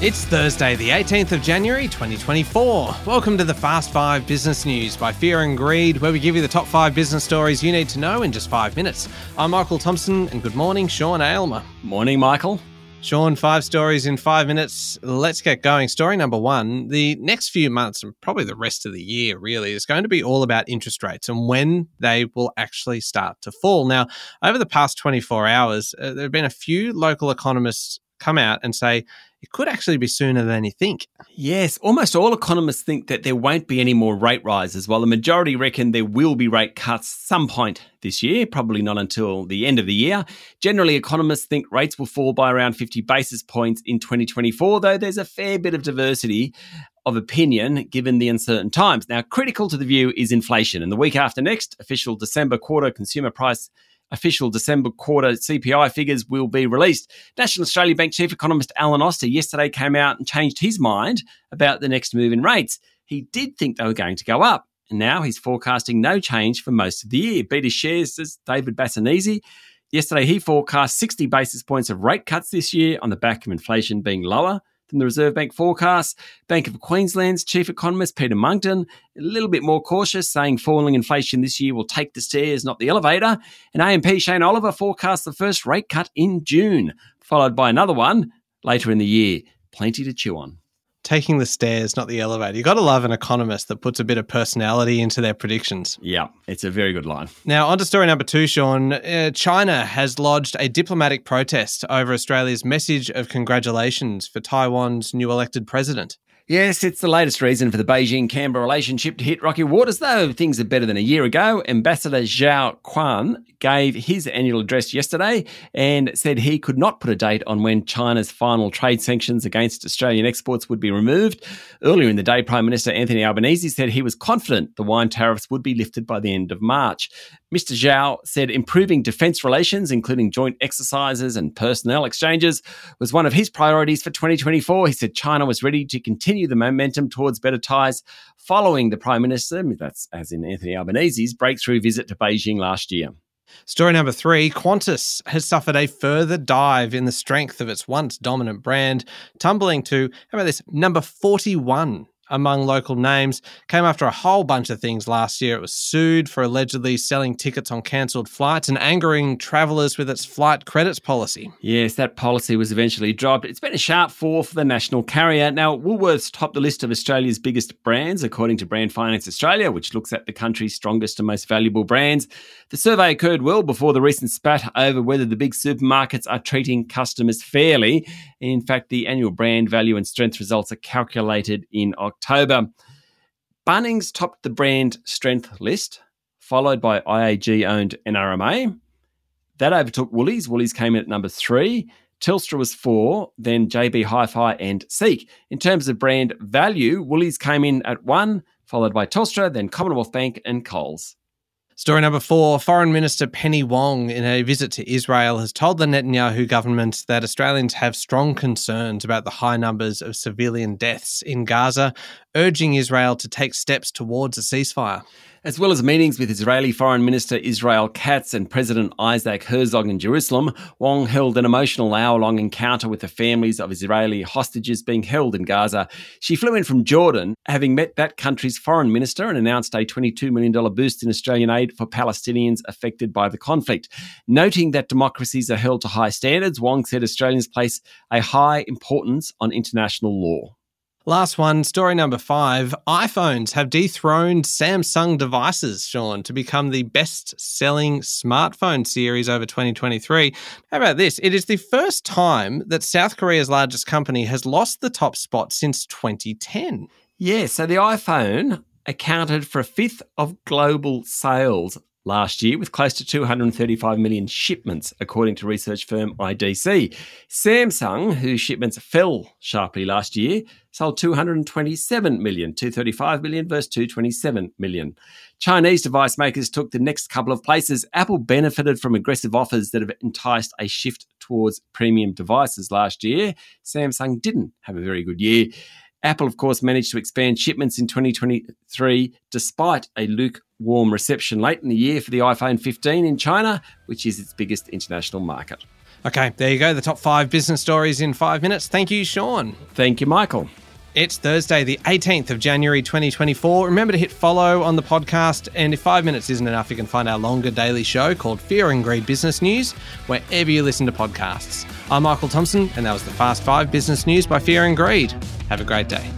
It's Thursday, the 18th of January, 2024. Welcome to the Fast Five Business News by Fear and Greed, where we give you the top five business stories you need to know in just five minutes. I'm Michael Thompson, and good morning, Sean Aylmer. Morning, Michael. Sean, five stories in five minutes. Let's get going. Story number one the next few months, and probably the rest of the year, really, is going to be all about interest rates and when they will actually start to fall. Now, over the past 24 hours, uh, there have been a few local economists come out and say it could actually be sooner than you think. Yes, almost all economists think that there won't be any more rate rises, while the majority reckon there will be rate cuts some point this year, probably not until the end of the year. Generally, economists think rates will fall by around 50 basis points in 2024, though there's a fair bit of diversity of opinion given the uncertain times. Now, critical to the view is inflation, and the week after next, official December quarter consumer price official December quarter CPI figures will be released. National Australia Bank Chief Economist Alan Oster yesterday came out and changed his mind about the next move in rates. He did think they were going to go up, and now he's forecasting no change for most of the year. BetaShares, says David Bassanese. Yesterday, he forecast 60 basis points of rate cuts this year on the back of inflation being lower than the Reserve Bank forecast. Bank of Queensland's chief economist, Peter Munckton, a little bit more cautious, saying falling inflation this year will take the stairs, not the elevator. And AMP Shane Oliver forecasts the first rate cut in June, followed by another one later in the year. Plenty to chew on taking the stairs, not the elevator. You got to love an economist that puts a bit of personality into their predictions. Yeah, it's a very good line. Now, on to story number two, Sean. Uh, China has lodged a diplomatic protest over Australia's message of congratulations for Taiwan's new elected president. Yes, it's the latest reason for the Beijing Canberra relationship to hit rocky waters, though things are better than a year ago. Ambassador Xiao Qian gave his annual address yesterday and said he could not put a date on when China's final trade sanctions against Australian exports would be removed. Earlier in the day, Prime Minister Anthony Albanese said he was confident the wine tariffs would be lifted by the end of March. Mr. Xiao said improving defence relations, including joint exercises and personnel exchanges, was one of his priorities for 2024. He said China was ready to continue the momentum towards better ties following the Prime Minister, that's as in Anthony Albanese's breakthrough visit to Beijing last year. Story number three Qantas has suffered a further dive in the strength of its once dominant brand, tumbling to, how about this, number 41 among local names came after a whole bunch of things last year. It was sued for allegedly selling tickets on cancelled flights and angering travellers with its flight credits policy. Yes, that policy was eventually dropped. It's been a sharp fall for the national carrier. Now, Woolworths topped the list of Australia's biggest brands, according to Brand Finance Australia, which looks at the country's strongest and most valuable brands. The survey occurred well before the recent spat over whether the big supermarkets are treating customers fairly. In fact, the annual brand value and strength results are calculated in October. Bunnings topped the brand strength list, followed by IAG owned NRMA. That overtook Woolies. Woolies came in at number three. Telstra was four, then JB Hi Fi and Seek. In terms of brand value, Woolies came in at one, followed by Telstra, then Commonwealth Bank and Coles. Story number four Foreign Minister Penny Wong, in a visit to Israel, has told the Netanyahu government that Australians have strong concerns about the high numbers of civilian deaths in Gaza, urging Israel to take steps towards a ceasefire. As well as meetings with Israeli Foreign Minister Israel Katz and President Isaac Herzog in Jerusalem, Wong held an emotional hour long encounter with the families of Israeli hostages being held in Gaza. She flew in from Jordan, having met that country's foreign minister, and announced a $22 million boost in Australian aid for Palestinians affected by the conflict. Noting that democracies are held to high standards, Wong said Australians place a high importance on international law. Last one, story number five. iPhones have dethroned Samsung devices, Sean, to become the best selling smartphone series over 2023. How about this? It is the first time that South Korea's largest company has lost the top spot since 2010. Yeah, so the iPhone accounted for a fifth of global sales last year with close to 235 million shipments, according to research firm IDC. Samsung, whose shipments fell sharply last year, sold 227 million, 235 million versus 227 million. Chinese device makers took the next couple of places. Apple benefited from aggressive offers that have enticed a shift towards premium devices last year. Samsung didn't have a very good year. Apple, of course, managed to expand shipments in 2023 despite a lukewarm reception late in the year for the iPhone 15 in China, which is its biggest international market. Okay, there you go. The top five business stories in five minutes. Thank you, Sean. Thank you, Michael. It's Thursday, the 18th of January 2024. Remember to hit follow on the podcast. And if five minutes isn't enough, you can find our longer daily show called Fear and Greed Business News wherever you listen to podcasts. I'm Michael Thompson, and that was the Fast Five Business News by Fear and Greed. Have a great day.